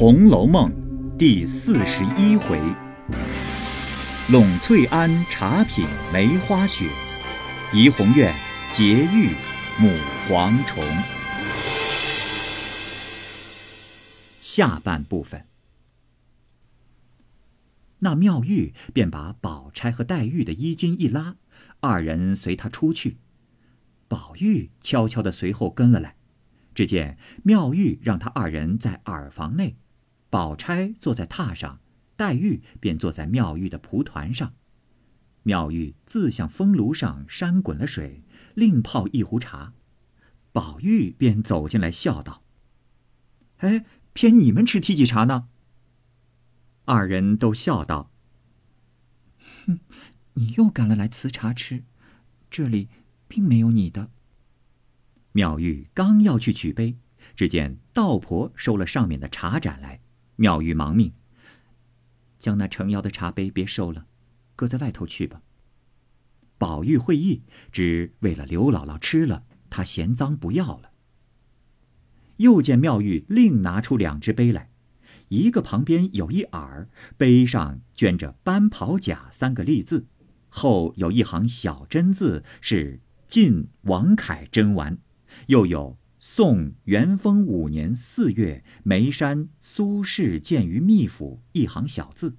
红楼梦》第四十一回：拢翠庵茶品梅花雪，怡红院结玉母蝗虫。下半部分，那妙玉便把宝钗和黛玉的衣襟一拉，二人随他出去。宝玉悄悄的随后跟了来。只见妙玉让他二人在耳房内，宝钗坐在榻上，黛玉便坐在妙玉的蒲团上。妙玉自向风炉上扇滚了水，另泡一壶茶。宝玉便走进来笑道：“哎，偏你们吃梯级茶呢？”二人都笑道：“哼，你又赶了来瓷茶吃，这里并没有你的。”妙玉刚要去取杯，只见道婆收了上面的茶盏来。妙玉忙命：“将那盛药的茶杯别收了，搁在外头去吧。”宝玉会意，只为了刘姥姥吃了，他嫌脏不要了。又见妙玉另拿出两只杯来，一个旁边有一耳，杯上镌着“班袍甲”三个立字，后有一行小真字，是“晋王凯真丸”。又有宋元丰五年四月，眉山苏轼见于秘府一行小字。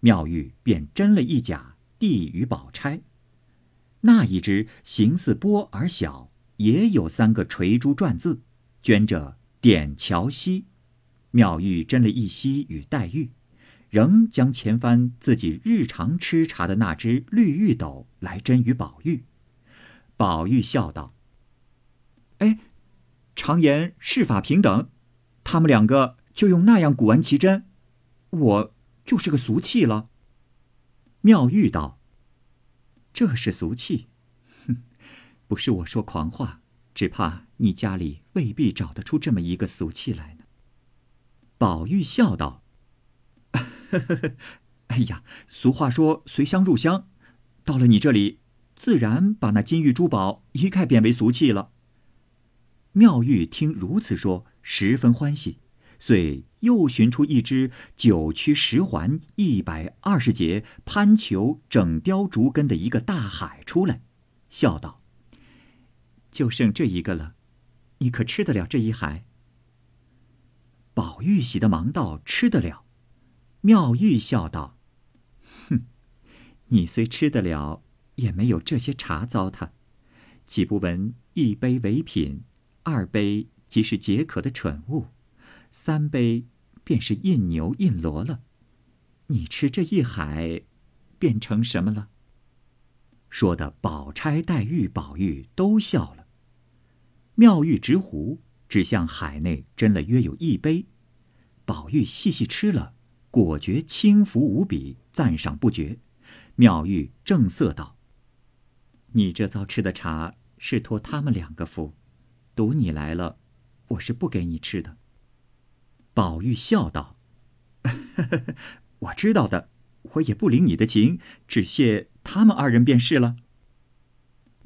妙玉便斟了一甲，递与宝钗。那一只形似波而小，也有三个垂珠篆字，镌着“点桥西”。妙玉斟了一稀与黛玉，仍将前番自己日常吃茶的那只绿玉斗来斟与宝玉。宝玉笑道。哎，常言世法平等，他们两个就用那样古玩奇珍，我就是个俗气了。妙玉道：“这是俗气，哼，不是我说狂话，只怕你家里未必找得出这么一个俗气来呢。”宝玉笑道：“呵呵呵，哎呀，俗话说随香入香，到了你这里，自然把那金玉珠宝一概变为俗气了。”妙玉听如此说，十分欢喜，遂又寻出一只九曲十环、一百二十节攀球整雕竹根的一个大海出来，笑道：“就剩这一个了，你可吃得了这一海？”宝玉喜得忙道：“吃得了。”妙玉笑道：“哼，你虽吃得了，也没有这些茶糟蹋，岂不闻一杯为品？”二杯即是解渴的蠢物，三杯便是印牛印罗了。你吃这一海，变成什么了？说的宝钗、黛玉、宝玉都笑了。妙玉执壶，只向海内斟了约有一杯。宝玉细细吃了，果觉轻浮无比，赞赏不绝。妙玉正色道：“你这糟吃的茶，是托他们两个福。”赌你来了，我是不给你吃的。宝玉笑道：“ 我知道的，我也不领你的情，只谢他们二人便是了。”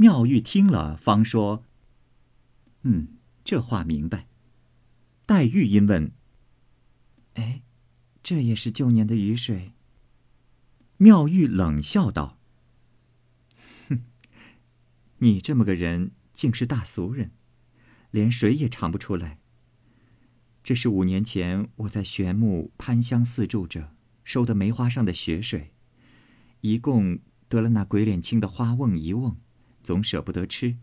妙玉听了，方说：“嗯，这话明白。”黛玉因问：“哎，这也是旧年的雨水？”妙玉冷笑道：“哼，你这么个人，竟是大俗人。”连水也尝不出来。这是五年前我在玄木潘香寺住着收的梅花上的雪水，一共得了那鬼脸青的花瓮一瓮，总舍不得吃，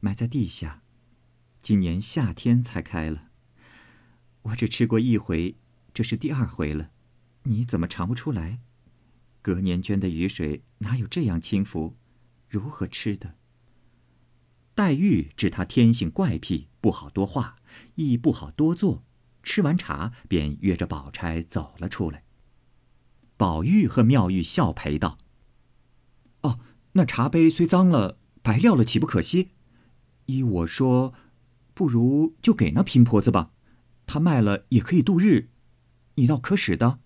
埋在地下。今年夏天才开了，我只吃过一回，这是第二回了。你怎么尝不出来？隔年捐的雨水哪有这样轻浮？如何吃的？黛玉知他天性怪癖，不好多话，亦不好多做。吃完茶，便约着宝钗走了出来。宝玉和妙玉笑陪道：“哦，那茶杯虽脏了，白撂了，岂不可惜？依我说，不如就给那贫婆子吧，她卖了也可以度日，你倒可使的。”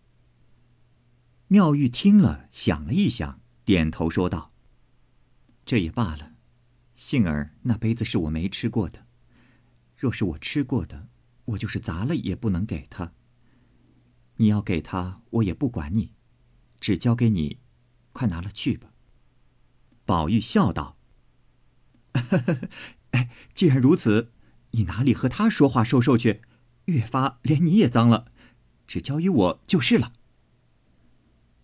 妙玉听了，想了一想，点头说道：“这也罢了。”幸而那杯子是我没吃过的，若是我吃过的，我就是砸了也不能给他，你要给他，我也不管你，只交给你，快拿了去吧。”宝玉笑道：“ 哎，既然如此，你哪里和他说话受受去？越发连你也脏了，只交于我就是了。”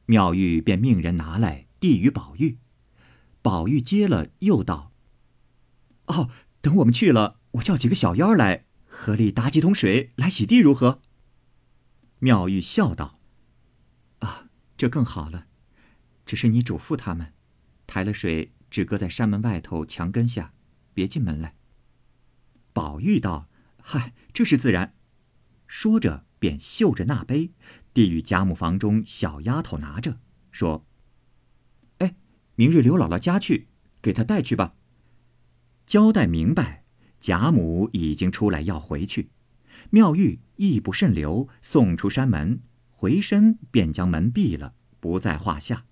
妙玉便命人拿来递与宝玉，宝玉接了，又道：“哦，等我们去了，我叫几个小妖来，河里打几桶水来洗地，如何？”妙玉笑道：“啊，这更好了。只是你嘱咐他们，抬了水只搁在山门外头墙根下，别进门来。”宝玉道：“嗨，这是自然。”说着便嗅着那杯，递与贾母房中小丫头拿着，说：“哎，明日刘姥姥家去，给她带去吧。”交代明白，贾母已经出来要回去。妙玉亦不甚留，送出山门，回身便将门闭了，不在话下。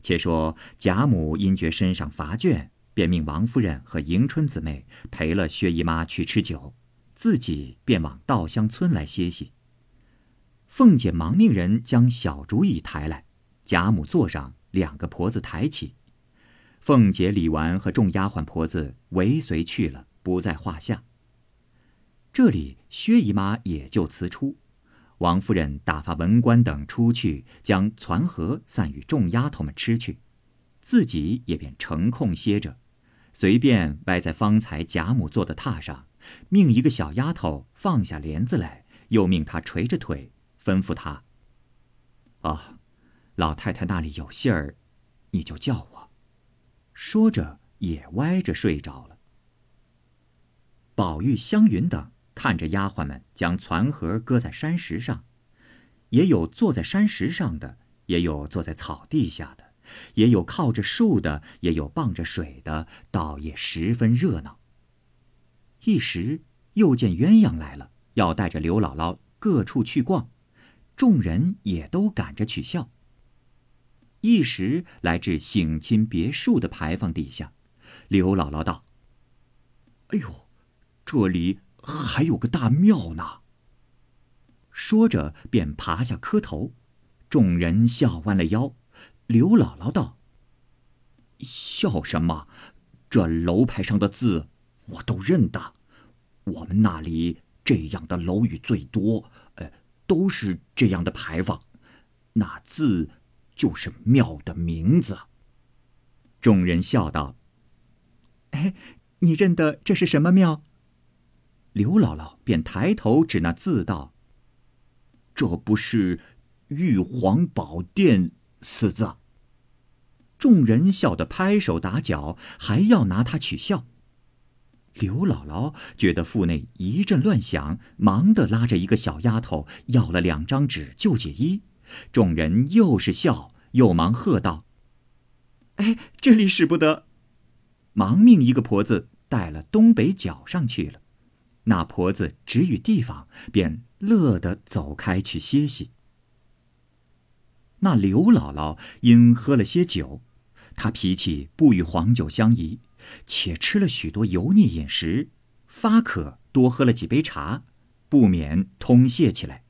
且说贾母因觉身上乏倦，便命王夫人和迎春姊妹陪了薛姨妈去吃酒，自己便往稻香村来歇息。凤姐忙命人将小竹椅抬来，贾母坐上，两个婆子抬起。凤姐、李纨和众丫鬟婆子尾随去了，不在话下。这里薛姨妈也就辞出，王夫人打发文官等出去，将攒盒散与众丫头们吃去，自己也便成空歇着，随便歪在方才贾母坐的榻上，命一个小丫头放下帘子来，又命她垂着腿，吩咐她：“哦，老太太那里有信儿，你就叫我。”说着也歪着睡着了。宝玉、湘云等。看着丫鬟们将攒盒搁在山石上，也有坐在山石上的，也有坐在草地下的，也有靠着树的，也有傍着水的，倒也十分热闹。一时又见鸳鸯来了，要带着刘姥姥各处去逛，众人也都赶着取笑。一时来至省亲别墅的牌坊底下，刘姥姥道：“哎呦，这里……”还有个大庙呢。说着，便爬下磕头。众人笑弯了腰。刘姥姥道：“笑什么？这楼牌上的字，我都认得。我们那里这样的楼宇最多，呃，都是这样的牌坊。那字，就是庙的名字。”众人笑道：“哎，你认得这是什么庙？”刘姥姥便抬头指那字道：“这不是玉皇宝殿四字。”众人笑得拍手打脚，还要拿他取笑。刘姥姥觉得腹内一阵乱响，忙的拉着一个小丫头要了两张纸就解衣。众人又是笑又忙喝道：“哎，这里使不得！”忙命一个婆子带了东北角上去了。那婆子指与地方，便乐得走开去歇息。那刘姥姥因喝了些酒，她脾气不与黄酒相宜，且吃了许多油腻饮食，发渴多喝了几杯茶，不免通泄起来，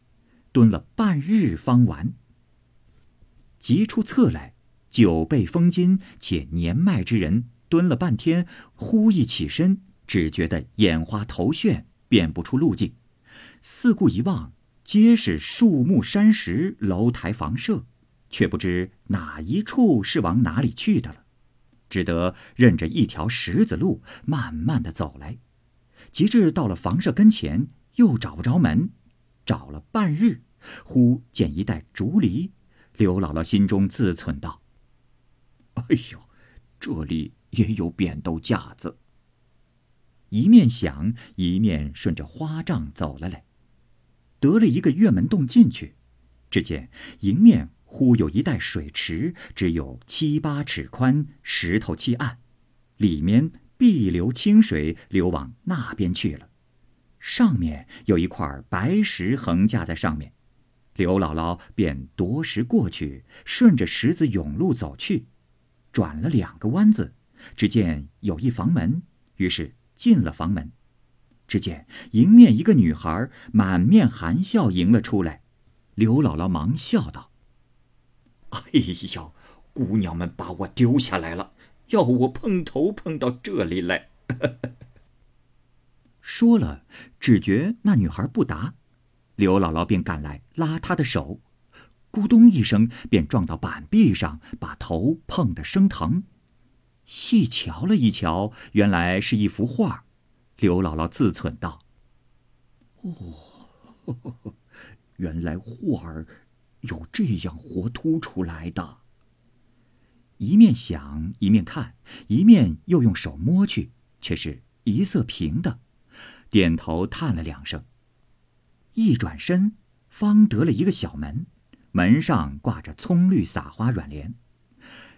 蹲了半日方完。急出侧来，酒被封金且年迈之人，蹲了半天，忽一起身，只觉得眼花头眩。辨不出路径，四顾一望，皆是树木山石、楼台房舍，却不知哪一处是往哪里去的了，只得认着一条石子路，慢慢的走来。及至到了房舍跟前，又找不着门，找了半日，忽见一袋竹篱，刘姥姥心中自忖道：“哎呦，这里也有扁豆架子。”一面想，一面顺着花帐走了来，得了一个院门洞进去，只见迎面忽有一带水池，只有七八尺宽，石头砌岸，里面碧流清水流往那边去了。上面有一块白石横架在上面，刘姥姥便夺石过去，顺着石子甬路走去，转了两个弯子，只见有一房门，于是。进了房门，只见迎面一个女孩满面含笑迎了出来，刘姥姥忙笑道：“哎呀，姑娘们把我丢下来了，要我碰头碰到这里来。”说了，只觉那女孩不答，刘姥姥便赶来拉她的手，咕咚一声便撞到板壁上，把头碰得生疼。细瞧了一瞧，原来是一幅画。刘姥姥自忖道：“哦。”原来画儿有这样活凸出来的。一面想，一面看，一面又用手摸去，却是一色平的。点头叹了两声，一转身，方得了一个小门，门上挂着葱绿撒花软帘。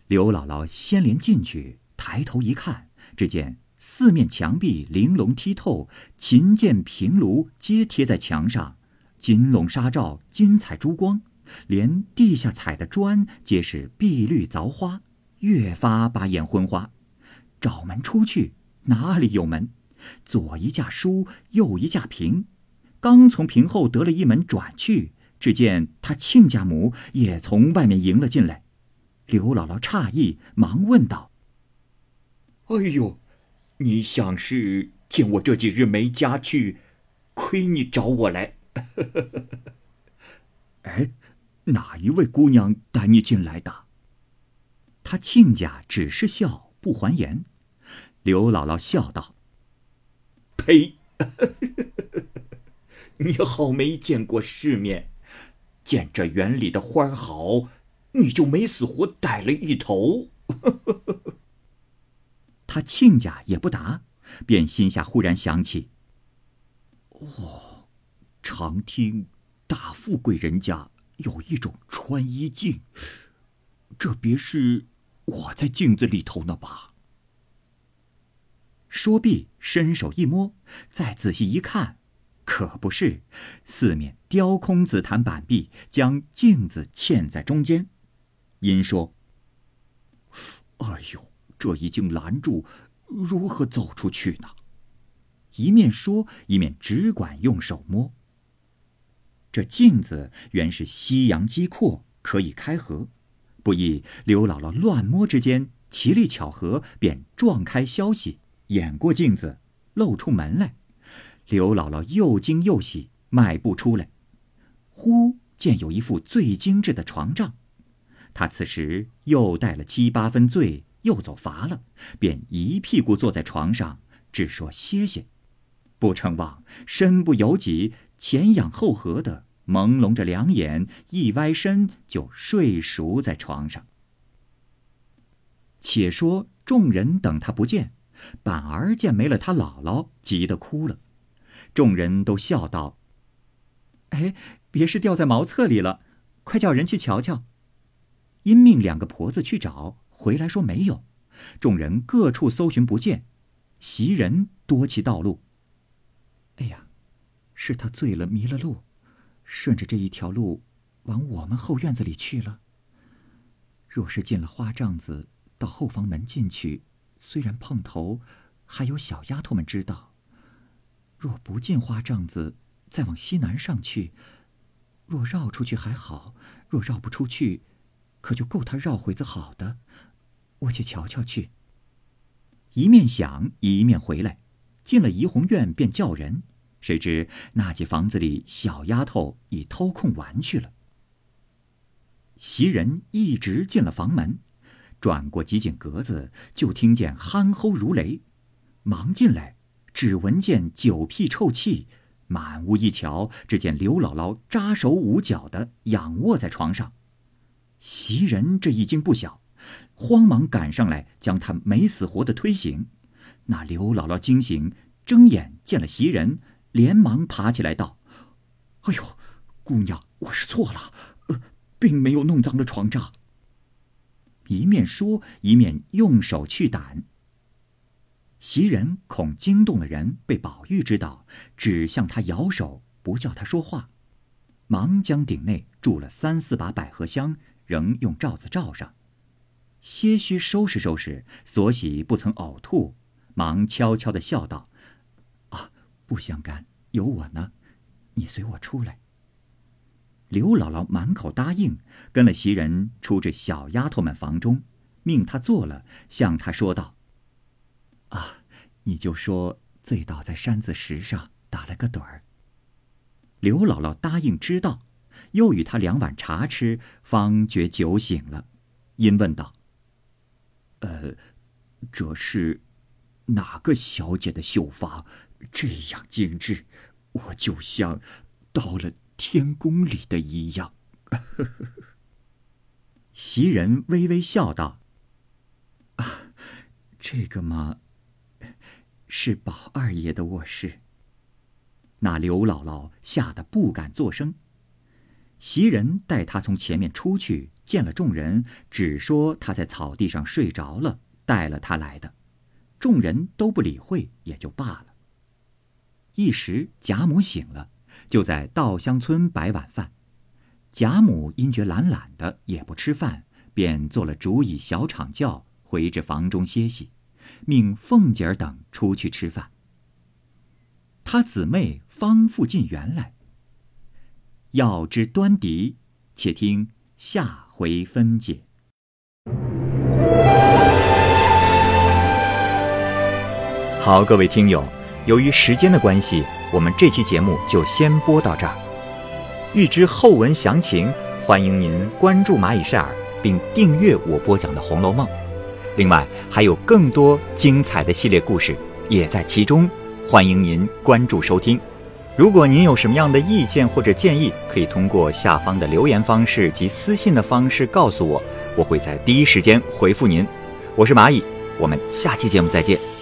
刘姥姥先连进去，抬头一看，只见四面墙壁玲珑剔透，琴键平炉皆贴在墙上。金笼纱罩，金彩珠光，连地下踩的砖皆是碧绿凿花，越发把眼昏花。找门出去，哪里有门？左一架书，右一架屏，刚从屏后得了一门转去，只见他亲家母也从外面迎了进来。刘姥姥诧异，忙问道：“哎呦，你想是见我这几日没家去，亏你找我来？” 哎，哪一位姑娘带你进来的？他亲家只是笑，不还言。刘姥姥笑道：“呸！你好没见过世面，见这园里的花好，你就没死活逮了一头。”他亲家也不答，便心下忽然想起：“哦。”常听大富贵人家有一种穿衣镜，这别是我在镜子里头呢吧？说毕，伸手一摸，再仔细一看，可不是，四面雕空紫檀板壁，将镜子嵌在中间。因说：“哎呦，这一镜拦住，如何走出去呢？”一面说，一面只管用手摸。这镜子原是西洋机阔，可以开合。不意刘姥姥乱摸之间，奇力巧合，便撞开消息，掩过镜子，露出门来。刘姥姥又惊又喜，迈步出来，忽见有一副最精致的床帐。她此时又带了七八分醉，又走乏了，便一屁股坐在床上，只说歇歇。不成望身不由己。前仰后合的，朦胧着两眼，一歪身就睡熟在床上。且说众人等他不见，板儿见没了他姥姥，急得哭了。众人都笑道：“哎，别是掉在茅厕里了，快叫人去瞧瞧。”因命两个婆子去找，回来说没有。众人各处搜寻不见，袭人多其道路。哎呀！是他醉了，迷了路，顺着这一条路，往我们后院子里去了。若是进了花帐子，到后房门进去，虽然碰头，还有小丫头们知道；若不进花帐子，再往西南上去，若绕出去还好；若绕不出去，可就够他绕回子好的。我去瞧瞧去。一面想，一面回来，进了怡红院，便叫人。谁知那间房子里小丫头已偷空玩去了。袭人一直进了房门，转过几间格子，就听见鼾吼如雷，忙进来，只闻见酒屁臭气，满屋一瞧，只见刘姥姥扎手捂脚的仰卧在床上。袭人这一惊不小，慌忙赶上来，将她没死活的推醒。那刘姥姥惊醒，睁眼见了袭人。连忙爬起来道：“哎呦，姑娘，我是错了，呃，并没有弄脏了床帐。”一面说，一面用手去掸。袭人恐惊动了人，被宝玉知道，只向他摇手，不叫他说话，忙将顶内住了三四把百合香，仍用罩子罩上，些许收拾收拾，所喜不曾呕吐，忙悄悄的笑道。啊不相干，有我呢，你随我出来。刘姥姥满口答应，跟了袭人出至小丫头们房中，命她坐了，向她说道：“啊，你就说醉倒在山子石上，打了个盹儿。”刘姥姥答应知道，又与他两碗茶吃，方觉酒醒了，因问道：“呃，这是哪个小姐的绣发这样精致？我就像到了……”天宫里的一样，袭人微微笑道：“啊，这个嘛，是宝二爷的卧室。”那刘姥姥吓得不敢作声。袭人带她从前面出去，见了众人，只说她在草地上睡着了，带了她来的。众人都不理会，也就罢了。一时贾母醒了。就在稻香村摆晚饭，贾母因觉懒懒的，也不吃饭，便做了竹椅小场轿，回至房中歇息，命凤姐儿等出去吃饭。他姊妹方复进园来。要知端倪，且听下回分解。好，各位听友，由于时间的关系。我们这期节目就先播到这儿。欲知后文详情，欢迎您关注蚂蚁晒尔，并订阅我播讲的《红楼梦》。另外，还有更多精彩的系列故事也在其中，欢迎您关注收听。如果您有什么样的意见或者建议，可以通过下方的留言方式及私信的方式告诉我，我会在第一时间回复您。我是蚂蚁，我们下期节目再见。